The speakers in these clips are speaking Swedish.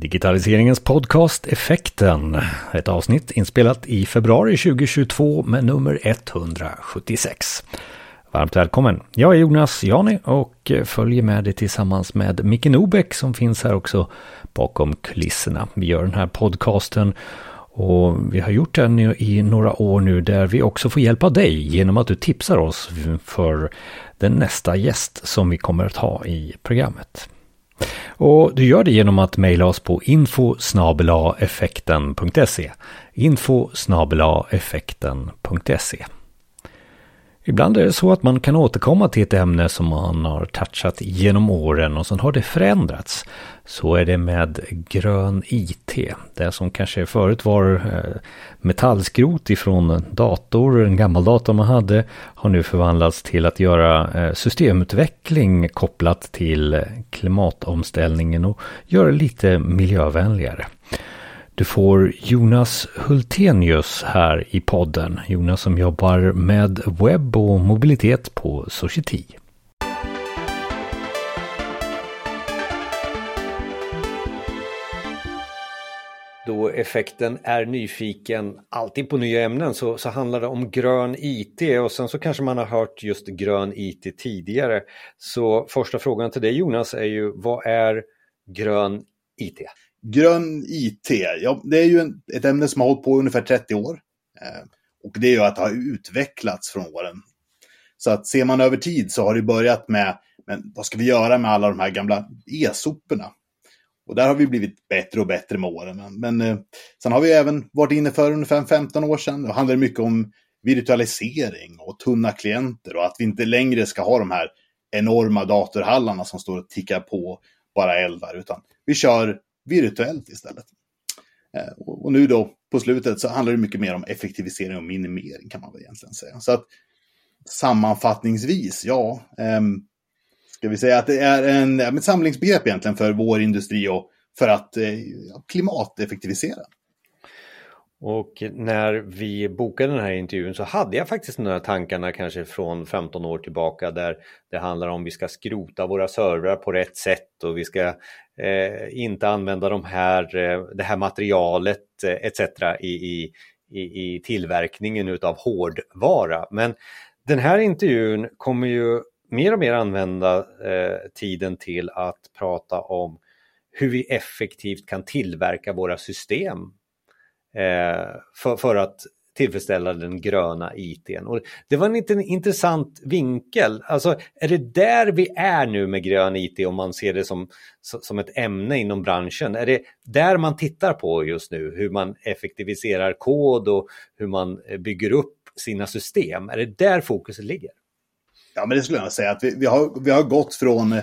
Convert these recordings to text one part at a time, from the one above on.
Digitaliseringens podcast Effekten. Ett avsnitt inspelat i februari 2022 med nummer 176. Varmt välkommen. Jag är Jonas Jani och följer med dig tillsammans med Micke Nobäck som finns här också bakom kulisserna. Vi gör den här podcasten och vi har gjort den i några år nu där vi också får hjälpa dig genom att du tipsar oss för den nästa gäst som vi kommer att ha i programmet. Och du gör det genom att mejla oss på info effekten.se info effekten.se Ibland är det så att man kan återkomma till ett ämne som man har touchat genom åren och sen har det förändrats. Så är det med grön IT. Det som kanske förut var eh, metallskrot ifrån dator, en gammal dator man hade, har nu förvandlats till att göra eh, systemutveckling kopplat till eh, klimatomställningen och göra det lite miljövänligare. Du får Jonas Hultenius här i podden. Jonas som jobbar med webb och mobilitet på Society. Då effekten är nyfiken alltid på nya ämnen så, så handlar det om grön IT och sen så kanske man har hört just grön IT tidigare. Så första frågan till dig Jonas är ju vad är grön IT? Grön IT, ja, det är ju en, ett ämne som har hållit på i ungefär 30 år. Eh, och det är ju att det har utvecklats från åren. Så att ser man över tid så har det börjat med, men vad ska vi göra med alla de här gamla e-soporna? Och där har vi blivit bättre och bättre med åren. Men eh, sen har vi även varit inne för ungefär 15 år sedan. Det handlar mycket om virtualisering och tunna klienter och att vi inte längre ska ha de här enorma datorhallarna som står och tickar på bara eldar, utan vi kör virtuellt istället. Eh, och nu då på slutet så handlar det mycket mer om effektivisering och minimering kan man väl egentligen säga. Så att sammanfattningsvis, ja, ehm, ska vi säga att det är en, ett samlingsbegrepp egentligen för vår industri och för att eh, klimateffektivisera. Och när vi bokade den här intervjun så hade jag faktiskt de tankarna kanske från 15 år tillbaka där det handlar om vi ska skrota våra servrar på rätt sätt och vi ska Eh, inte använda de här, eh, det här materialet eh, etc. I, i, i, tillverkningen utav hårdvara. Men den här intervjun kommer ju mer och mer använda eh, tiden till att prata om hur vi effektivt kan tillverka våra system eh, för, för att tillfredsställa den gröna ITn. Och det var en liten intressant vinkel. Alltså, är det där vi är nu med grön IT om man ser det som, som ett ämne inom branschen? Är det där man tittar på just nu, hur man effektiviserar kod och hur man eh, bygger upp sina system? Är det där fokuset ligger? Ja, men det skulle jag säga att vi, vi, har, vi har gått från,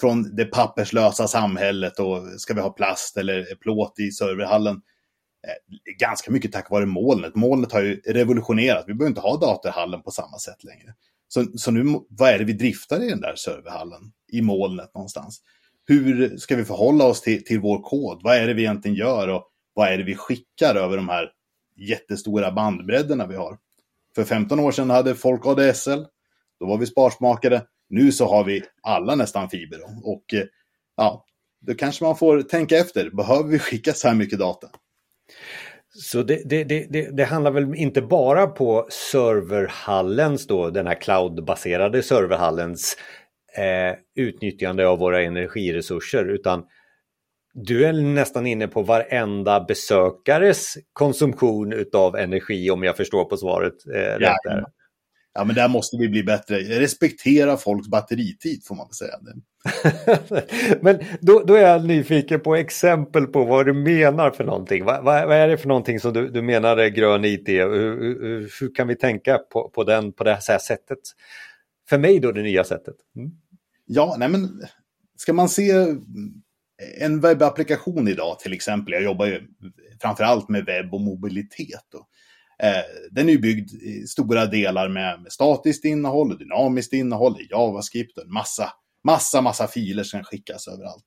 från det papperslösa samhället och ska vi ha plast eller plåt i serverhallen. Eh, ganska mycket tack vare molnet. Molnet har ju revolutionerat. Vi behöver inte ha datorhallen på samma sätt längre. Så, så nu, vad är det vi driftar i den där serverhallen? I molnet någonstans. Hur ska vi förhålla oss till, till vår kod? Vad är det vi egentligen gör och vad är det vi skickar över de här jättestora bandbredderna vi har? För 15 år sedan hade folk ADSL. Då var vi sparsmakade. Nu så har vi alla nästan fiber. Och eh, ja, då kanske man får tänka efter. Behöver vi skicka så här mycket data? Så det, det, det, det, handlar väl inte bara på serverhallens då, den här cloudbaserade serverhallens eh, utnyttjande av våra energiresurser utan du är nästan inne på varenda besökares konsumtion utav energi om jag förstår på svaret eh, rätt. Där. Ja, men där måste vi bli bättre. Respektera folks batteritid får man väl säga. men då, då, är jag nyfiken på exempel på vad du menar för någonting. Vad, vad, vad är det för någonting som du, du menar är grön IT? Hur, hur, hur, kan vi tänka på, på, den, på det här sättet? För mig då det nya sättet. Mm. Ja, nej men ska man se en webbapplikation idag till exempel, jag jobbar ju framförallt med webb och mobilitet. Eh, Eh, den är ju byggd i stora delar med, med statiskt innehåll och dynamiskt innehåll, i JavaScript och en massa, massa, massa filer som skickas överallt.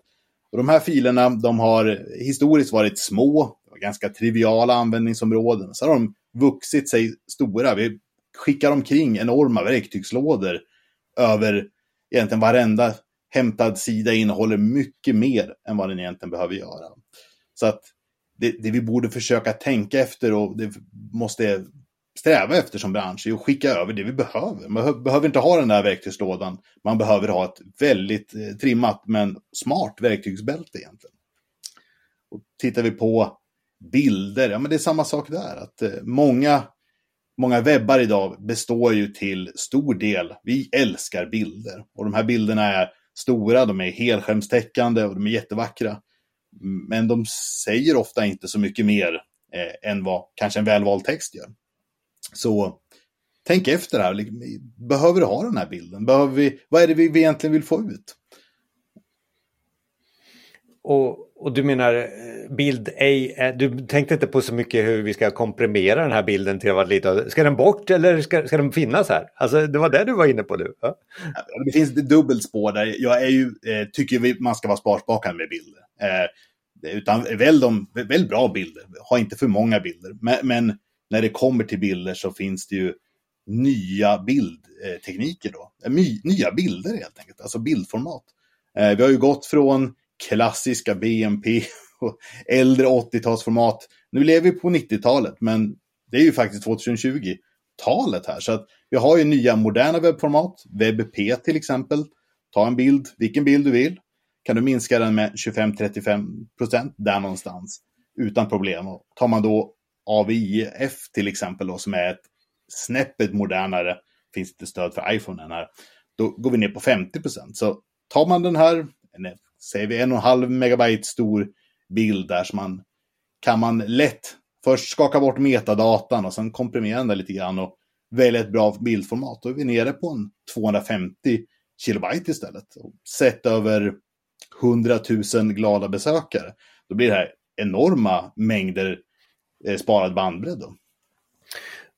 Och de här filerna, de har historiskt varit små, ganska triviala användningsområden. Så har de vuxit sig stora. Vi skickar omkring enorma verktygslådor över egentligen varenda hämtad sida innehåller mycket mer än vad den egentligen behöver göra. Så att det, det vi borde försöka tänka efter och det måste sträva efter som bransch är att skicka över det vi behöver. Man behöver inte ha den där verktygslådan. Man behöver ha ett väldigt eh, trimmat men smart verktygsbälte egentligen. Och tittar vi på bilder, ja men det är samma sak där. Att eh, många, många webbar idag består ju till stor del, vi älskar bilder. Och de här bilderna är stora, de är helskärmstäckande och de är jättevackra. Men de säger ofta inte så mycket mer eh, än vad kanske en välvald text gör. Så tänk efter här. Behöver du ha den här bilden? Behöver vi, vad är det vi egentligen vill få ut? Och, och du menar eh, bild ej, eh, du tänkte inte på så mycket hur vi ska komprimera den här bilden till att vara lite, ska den bort eller ska, ska den finnas här? Alltså det var det du var inne på nu. Ja? Det finns ett dubbelt spår där. Jag är ju, eh, tycker vi, man ska vara sparsmakad med bilder. Eh, utan välj, de, väl bra bilder, ha inte för många bilder. Men, men när det kommer till bilder så finns det ju nya bildtekniker då. Eh, nya bilder helt enkelt, alltså bildformat. Eh, vi har ju gått från klassiska BMP och äldre 80-talsformat. Nu lever vi på 90-talet, men det är ju faktiskt 2020-talet här. Så att vi har ju nya moderna webbformat, WebP till exempel. Ta en bild, vilken bild du vill. Kan du minska den med 25-35 procent där någonstans utan problem. Och tar man då AVIF till exempel då, som är ett snäppet modernare, finns det stöd för iPhone än här, då går vi ner på 50 procent. Så tar man den här, säger vi en och en halv megabyte stor bild där, så man kan man lätt först skaka bort metadatan och sen komprimera den där lite grann och välja ett bra bildformat. Då är vi nere på en 250 kilobyte istället. Sett över 100 000 glada besökare, då blir det här enorma mängder eh, sparad bandbredd. Då.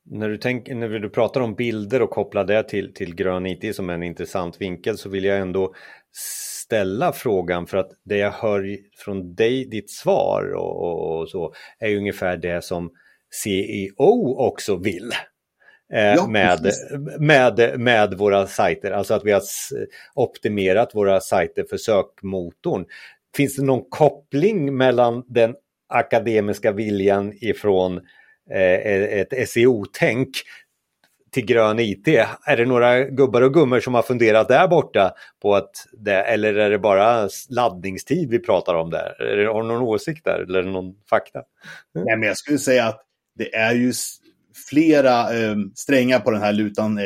När du, tänk, när du pratar om bilder och kopplar det till, till grön IT som en intressant vinkel så vill jag ändå ställa frågan för att det jag hör från dig, ditt svar och, och så är ungefär det som CEO också vill. Eh, ja, med, med, med våra sajter, alltså att vi har optimerat våra sajter för sökmotorn. Finns det någon koppling mellan den akademiska viljan ifrån eh, ett SEO-tänk till grön IT. Är det några gubbar och gummor som har funderat där borta på att det, eller är det bara laddningstid vi pratar om där? Är det, har du någon åsikt där eller någon fakta? Mm. Nej, men jag skulle säga att det är ju flera eh, strängar på den här lutan eh,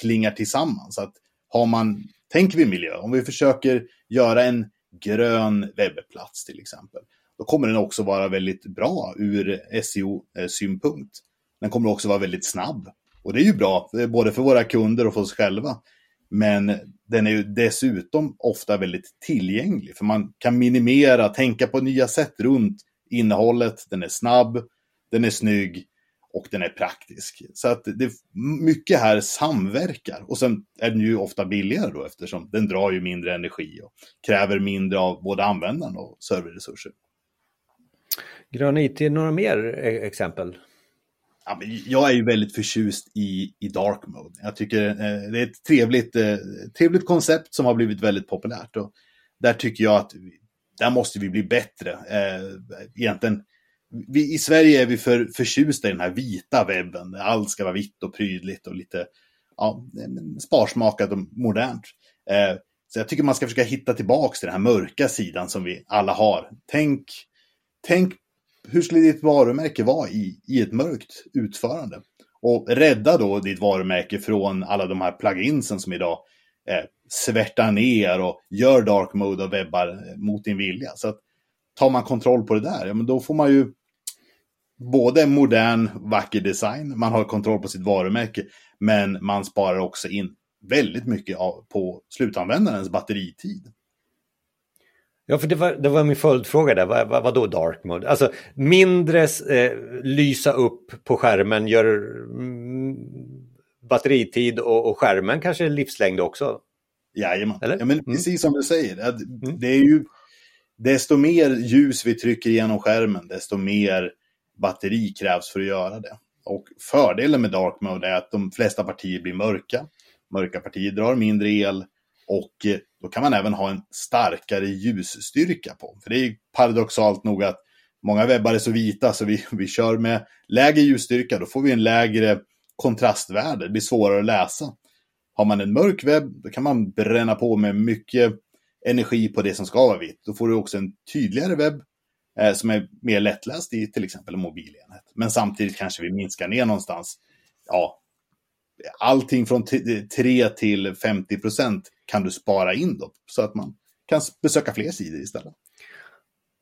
klingar tillsammans. Att har man, tänker vi miljö, om vi försöker göra en grön webbplats till exempel, då kommer den också vara väldigt bra ur SEO-synpunkt. Eh, den kommer också vara väldigt snabb. Och det är ju bra, eh, både för våra kunder och för oss själva. Men den är ju dessutom ofta väldigt tillgänglig, för man kan minimera, tänka på nya sätt runt innehållet. Den är snabb, den är snygg och den är praktisk. Så att det, mycket här samverkar. Och sen är den ju ofta billigare då eftersom den drar ju mindre energi och kräver mindre av både användaren och serverresurser. Grön IT, några mer e-, exempel? Ja, men jag är ju väldigt förtjust i, i dark mode. Jag tycker eh, det är ett trevligt, eh, trevligt koncept som har blivit väldigt populärt. Och där tycker jag att där måste vi bli bättre. Eh, egentligen, vi, i Sverige är vi för förtjusta i den här vita webben. Allt ska vara vitt och prydligt och lite ja, sparsmakat och modernt. Eh, så jag tycker man ska försöka hitta tillbaka till den här mörka sidan som vi alla har. Tänk, tänk hur skulle ditt varumärke vara i, i ett mörkt utförande? Och rädda då ditt varumärke från alla de här pluginsen som idag eh, svärtar ner och gör dark mode och webbar eh, mot din vilja. Så att tar man kontroll på det där, ja men då får man ju både modern, vacker design, man har kontroll på sitt varumärke, men man sparar också in väldigt mycket av, på slutanvändarens batteritid. Ja, för det var, det var min följdfråga där. Vad, vad, vad då dark mode? Alltså mindre eh, lysa upp på skärmen gör mm, batteritid och, och skärmen kanske livslängd också? Jajamän. Eller? Ja, men mm. precis som du säger. Det, mm. det är ju desto mer ljus vi trycker igenom skärmen, desto mer batteri krävs för att göra det. Och fördelen med dark mode är att de flesta partier blir mörka. Mörka partier drar mindre el och eh, då kan man även ha en starkare ljusstyrka på. För det är paradoxalt nog att många webbar är så vita så vi, vi kör med lägre ljusstyrka, då får vi en lägre kontrastvärde, det blir svårare att läsa. Har man en mörk webb, då kan man bränna på med mycket energi på det som ska vara vitt. Då får du också en tydligare webb eh, som är mer lättläst i till exempel en mobilenhet. Men samtidigt kanske vi minskar ner någonstans. Ja, allting från 3 till 50 procent kan du spara in då, så att man kan besöka fler sidor istället.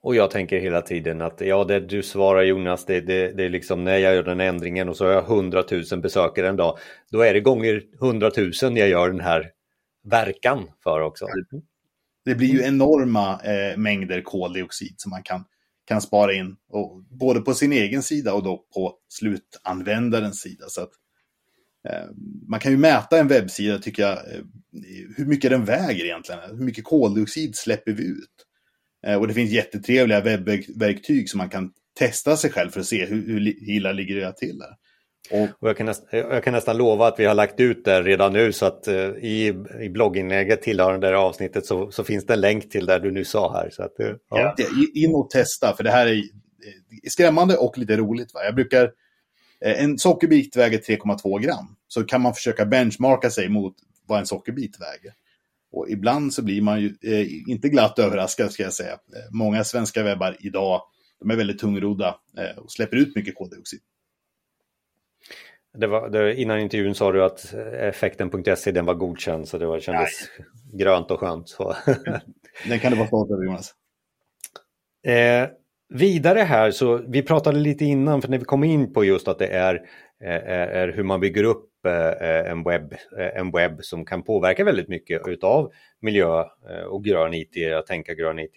Och jag tänker hela tiden att ja, det du svarar Jonas, det, det, det är liksom när jag gör den ändringen och så har jag 100 000 besökare en dag, då är det gånger 100 000 jag gör den här verkan för också. Det blir ju enorma eh, mängder koldioxid som man kan, kan spara in, och, både på sin egen sida och då på slutanvändarens sida. Så att, man kan ju mäta en webbsida, tycker jag, eh, hur mycket den väger egentligen. Hur mycket koldioxid släpper vi ut? Eh, och det finns jättetrevliga webbverktyg som man kan testa sig själv för att se hur, hur illa ligger jag till där. Och, jag, kan nästan, jag, kan nästan, lova att vi har lagt ut det redan nu så att uh, i, i blogginlägget tillhörande det här avsnittet så, så, finns det en länk till där du nu sa här. Så att, ja. In och testa, för det här är skrämmande och lite roligt. Va? Jag brukar, en sockerbit väger 3,2 gram. Så kan man försöka benchmarka sig mot vad en sockerbit väger. Och ibland så blir man ju eh, inte glatt överraskad ska jag säga. Eh, många svenska webbar idag, de är väldigt tungrodda eh, och släpper ut mycket koldioxid. Det var, det, innan intervjun sa du att effekten.se den var godkänd så det var, kändes Nej. grönt och skönt. Så. den kan du vara stolt över Jonas. Eh, vidare här så vi pratade lite innan för när vi kom in på just att det är, är, är hur man bygger upp eh, en webb, en webb som kan påverka väldigt mycket utav miljö och grön IT, att tänka grön IT.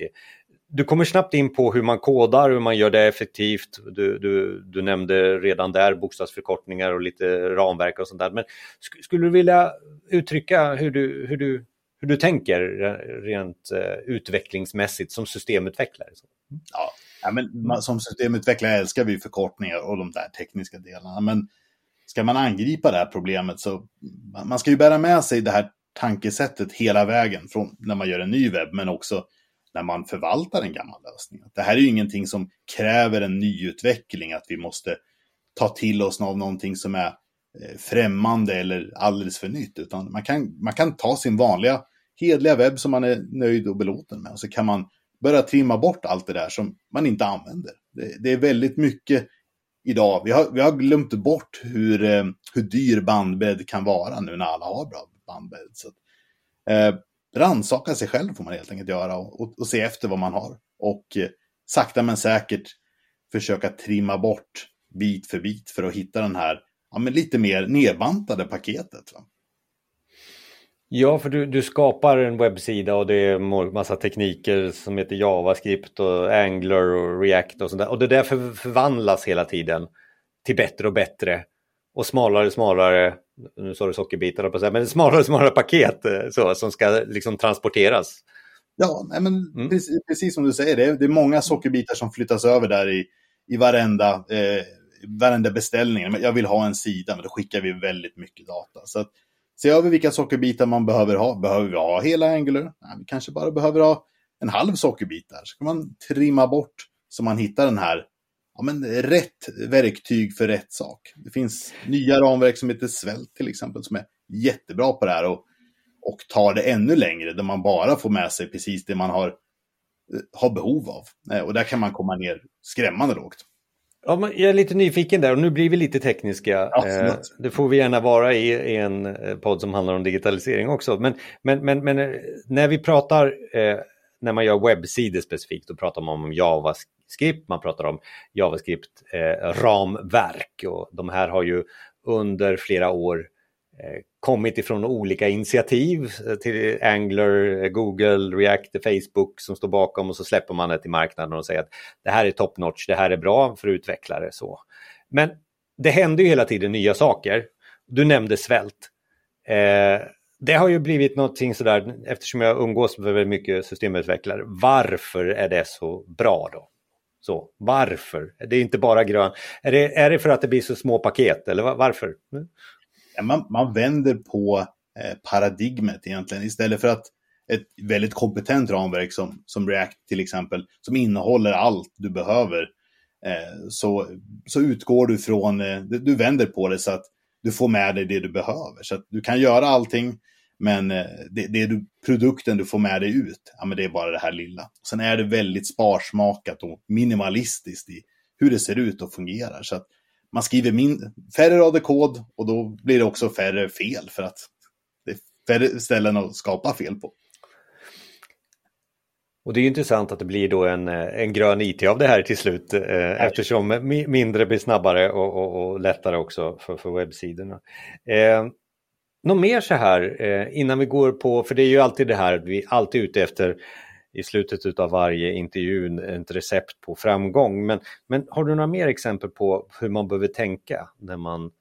Du kommer snabbt in på hur man kodar, hur man gör det effektivt. Du, du, du nämnde redan där bokstavsförkortningar och lite ramverk och sånt där. Men sk skulle du vilja uttrycka hur du, hur du, hur du tänker rent utvecklingsmässigt som systemutvecklare? Ja, ja men som systemutvecklare älskar vi förkortningar och de där tekniska delarna. Men ska man angripa det här problemet så man ska ju bära med sig det här tankesättet hela vägen från när man gör en ny webb men också när man förvaltar en gammal lösning. Det här är ju ingenting som kräver en nyutveckling, att vi måste ta till oss av någonting som är eh, främmande eller alldeles för nytt, utan man kan, man kan ta sin vanliga hedliga webb som man är nöjd och belåten med och så kan man börja trimma bort allt det där som man inte använder. Det, det är väldigt mycket idag. Vi har, vi har glömt bort hur, eh, hur dyr bandbredd kan vara nu när alla har bra bandbredd. Så, eh, rannsaka sig själv får man helt enkelt göra och, och, och se efter vad man har. Och eh, sakta men säkert försöka trimma bort bit för bit för att hitta den här ja, men lite mer nedbantade paketet. Va? Ja, för du, du skapar en webbsida och det är massa tekniker som heter JavaScript och Angular och React och sånt där. Och det där för, förvandlas hela tiden till bättre och bättre och smalare och smalare, nu sa du sockerbitar på men smalare och smalare paket eh, så, som ska liksom transporteras. Ja, nej, men mm. precis, precis, som du säger, det är, det är många sockerbitar som flyttas över där i, i varenda, eh, varenda beställning. Jag vill ha en sida, men då skickar vi väldigt mycket data. Så att, Se över vilka sockerbitar man behöver ha. Behöver vi ha hela Angular? Nej, vi kanske bara behöver ha en halv sockerbit där. Så kan man trimma bort så man hittar den här ja, men rätt verktyg för rätt sak. Det finns nya ramverk som heter Svält till exempel som är jättebra på det här och, och tar det ännu längre där man bara får med sig precis det man har, eh, har behov av. Eh, och där kan man komma ner skrämmande lågt. Ja, jag är lite nyfiken där och nu blir vi lite tekniska. Eh, det får vi gärna vara i, en eh, podd som handlar om digitalisering också. Men, men, men, men eh, när vi pratar, när man gör webbsidor specifikt, då pratar man om JavaScript, man pratar om JavaScript-ramverk. och de här har ju under flera år Eh, kommit ifrån olika initiativ eh, till Angler, eh, Google, React, Facebook som står bakom och så släpper man det till marknaden och säger att det här är top notch, det här är bra för utvecklare. Så. Men det händer ju hela tiden nya saker. Du nämnde svält. Eh, det har ju blivit någonting sådär, eftersom jag umgås med väldigt mycket systemutvecklare, varför är det så bra då? Så, varför? Det är inte bara grön. Är det, är det för att det blir så små paket eller varför? Eh, man, man vänder på eh, paradigmet egentligen. Istället för att ett väldigt kompetent ramverk som, som React till exempel, som innehåller allt du behöver, eh, så, så utgår du från, eh, du vänder på det så att du får med dig det du behöver. Så att du kan göra allting, men eh, det, det du, produkten du får med dig ut, ja men det är bara det här lilla. Sen är det väldigt sparsmakat och minimalistiskt i hur det ser ut och fungerar. Så att man skriver min, färre rader kod och då blir det också färre fel för att det är färre ställen att skapa fel på. Och det är intressant att det blir då en, en grön IT av det här till slut eh, eftersom mindre blir snabbare och, och, och lättare också för, för webbsidorna. Eh, något mer så här eh, innan vi går på, för det är ju alltid det här att vi alltid är ute efter i slutet av varje intervju ett recept på framgång. Men, men har du några mer exempel på hur man behöver tänka när man,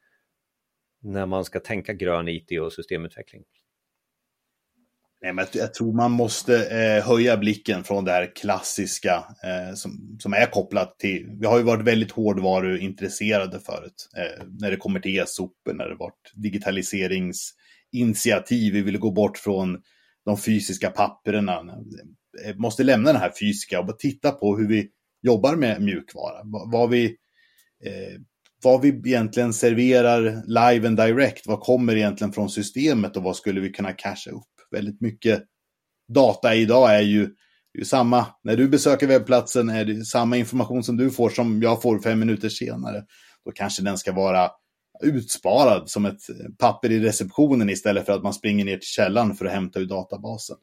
när man ska tänka grön IT och systemutveckling? Nej, men jag tror man måste eh, höja blicken från det här klassiska eh, som, som är kopplat till... Vi har ju varit väldigt hårdvaruintresserade förut. Eh, när det kommer till e-sopor, när det varit digitaliseringsinitiativ. Vi ville gå bort från de fysiska papperna. Eh, måste lämna den här fysiska och titta på hur vi jobbar med mjukvara. Vad vi, eh, vad vi egentligen serverar live and direct. Vad kommer egentligen från systemet och vad skulle vi kunna casha upp? väldigt mycket data idag är ju, ju samma. När du besöker webbplatsen är det samma information som du får som jag får fem minuter senare. Då kanske den ska vara utsparad som ett papper i receptionen istället för att man springer ner till källan för att hämta ur databasen.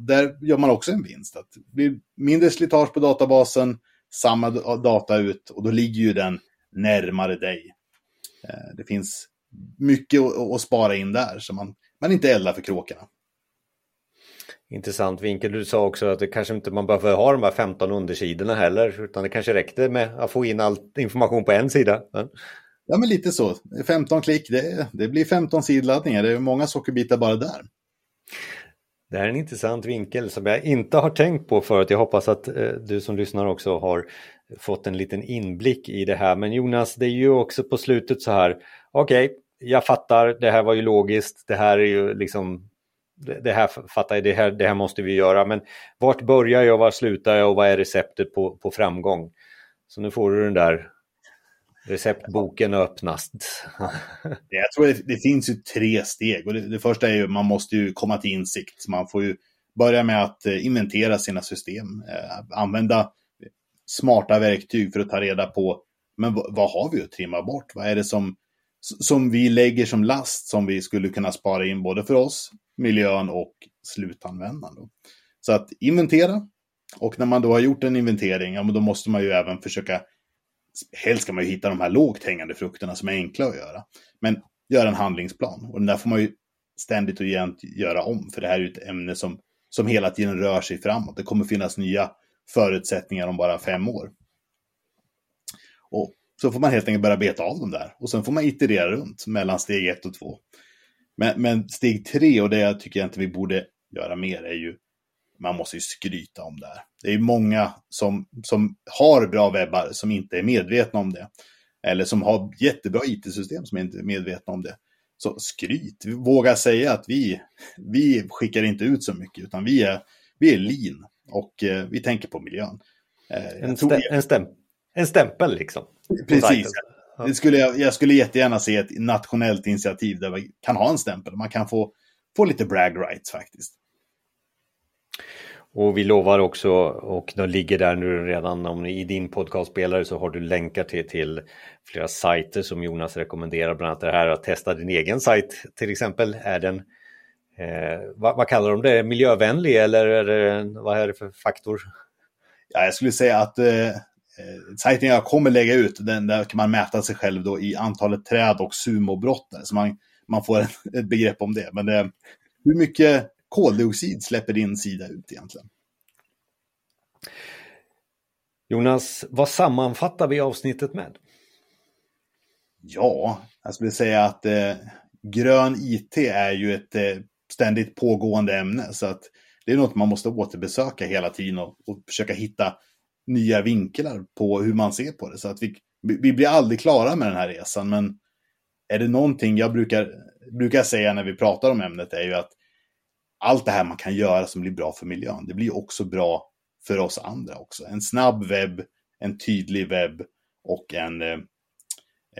Där gör man också en vinst. Att det blir mindre slitage på databasen, samma data ut och då ligger ju den närmare dig. Eh, det finns mycket att spara in där. Så man man inte eldar för kråkorna. Intressant vinkel. Du sa också att det kanske inte man behöver ha de här 15 undersidorna heller, utan det kanske räckte med att få in all information på en sida. Ja, ja men lite så. 15 klick, det, det blir 15 sidladdningar. Det är många sockerbitar bara där. Det här är en intressant vinkel som jag inte har tänkt på förut. Jag hoppas att eh, du som lyssnar också har fått en liten inblick i det här. Men Jonas, det är ju också på slutet så här, okej, okay, jag fattar, det här var ju logiskt, det här är ju liksom det här fattar jag, det här, det här måste vi göra. Men vart börjar jag, var slutar jag och vad är receptet på, på framgång? Så nu får du den där receptboken öppnas. jag tror det, det, finns ju tre steg. Och det, det, första är ju man måste ju komma till insikt. Man får ju börja med att eh, inventera sina system. Eh, använda smarta verktyg för att ta reda på men vad har vi att trimma bort? Vad är det som som vi lägger som last som vi skulle kunna spara in både för oss, miljön och slutanvändaren. Så att inventera. Och när man då har gjort en inventering, ja, men då måste man ju även försöka, helst ska man ju hitta de här lågt hängande frukterna som är enkla att göra. Men göra en handlingsplan. Och den där får man ju ständigt och jämt göra om, för det här är ju ett ämne som, som hela tiden rör sig framåt. Det kommer finnas nya förutsättningar om bara fem år. Och så får man helt enkelt börja beta av dem där. Och sen får man iterera runt mellan steg ett och två. Men, men steg tre, och det jag tycker jag inte vi borde göra mer, är ju man måste ju skryta om det här. Det är många som, som har bra webbar som inte är medvetna om det. Eller som har jättebra it-system som inte är medvetna om det. Så skryt, våga säga att vi, vi skickar inte ut så mycket utan vi är, vi är lean och eh, vi tänker på miljön. Eh, en, stäm, en, stäm, en stämpel liksom. Precis. Det skulle jag, jag skulle jättegärna se ett nationellt initiativ där vi kan ha en stämpel. Man kan få, få lite brag rights faktiskt. Och vi lovar också, och de ligger där nu redan, om i din podcastspelare så har du länkar till, till flera sajter som Jonas rekommenderar, bland annat det här att testa din egen sajt till exempel. Är den, eh, vad, vad, kallar de det, miljövänlig eller är det, vad är det för faktor? Ja, jag skulle säga att eh, eh sajten jag kommer lägga ut, den, där kan man mäta sig själv då i antalet träd och sumobrott. Så man, man får ett, ett begrepp om det. Men det, hur mycket koldioxid släpper din sida ut egentligen? Jonas, vad sammanfattar vi avsnittet med? Ja, jag skulle säga att eh, grön IT är ju ett eh, ständigt pågående ämne. Så att det är något man måste återbesöka hela tiden och, och försöka hitta nya vinklar på hur man ser på det. Så att vi, vi blir aldrig klara med den här resan, men är det någonting jag brukar, brukar säga när vi pratar om ämnet är ju att allt det här man kan göra som blir bra för miljön, det blir också bra för oss andra också. En snabb webb, en tydlig webb och en eh,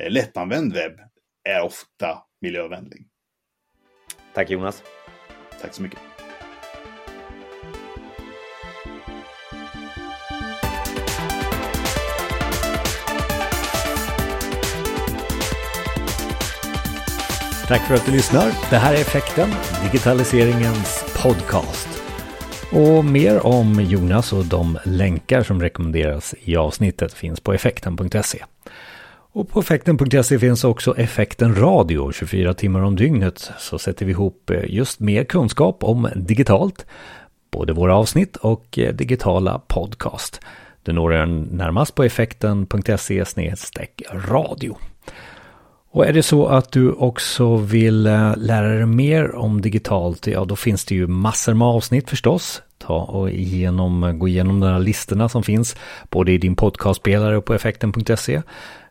lättanvänd webb är ofta miljövänlig. Tack Jonas. Tack så mycket. Tack för att du lyssnar. Det här är Effekten, digitaliseringens podcast. Och mer om Jonas och de länkar som rekommenderas i avsnittet finns på effekten.se. Och på effekten.se finns också Effekten Radio 24 timmar om dygnet så sätter vi ihop eh, just mer kunskap om digitalt, både våra avsnitt och eh, digitala podcast. Du når den närmast på effekten.se radio. Och är det så att du också vill eh, lära dig mer om digitalt, ja då finns det ju massor med avsnitt förstås. Ta och igenom, gå igenom de här listorna som finns både i din podcastspelare och på effekten.se.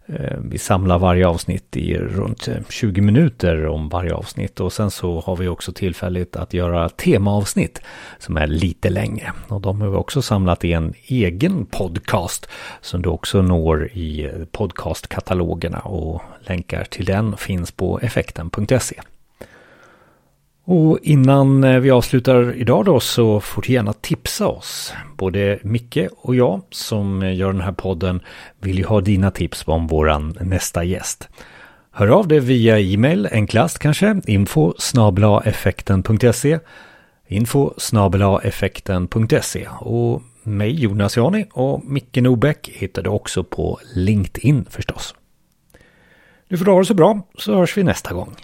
Eh, vi samlar varje avsnitt i runt eh, 20 minuter om varje avsnitt och sen så har vi också tillfälligt att göra temaavsnitt som är lite längre. Och de har vi också samlat i en egen podcast som du också når i podcastkatalogerna och länkar till den finns på effekten.se. Och innan eh, vi avslutar idag då så får du gärna tipsa oss. Både Micke och jag som eh, gör den här podden vill ju ha dina tips om våran nästa gäst. Hör av dig via e-mail, enklast kanske, info effekten.se info effekten.se och mig Jonas Jani och Micke Nobäck hittar du också på LinkedIn förstås. Du får ha det så bra så hörs vi nästa gång.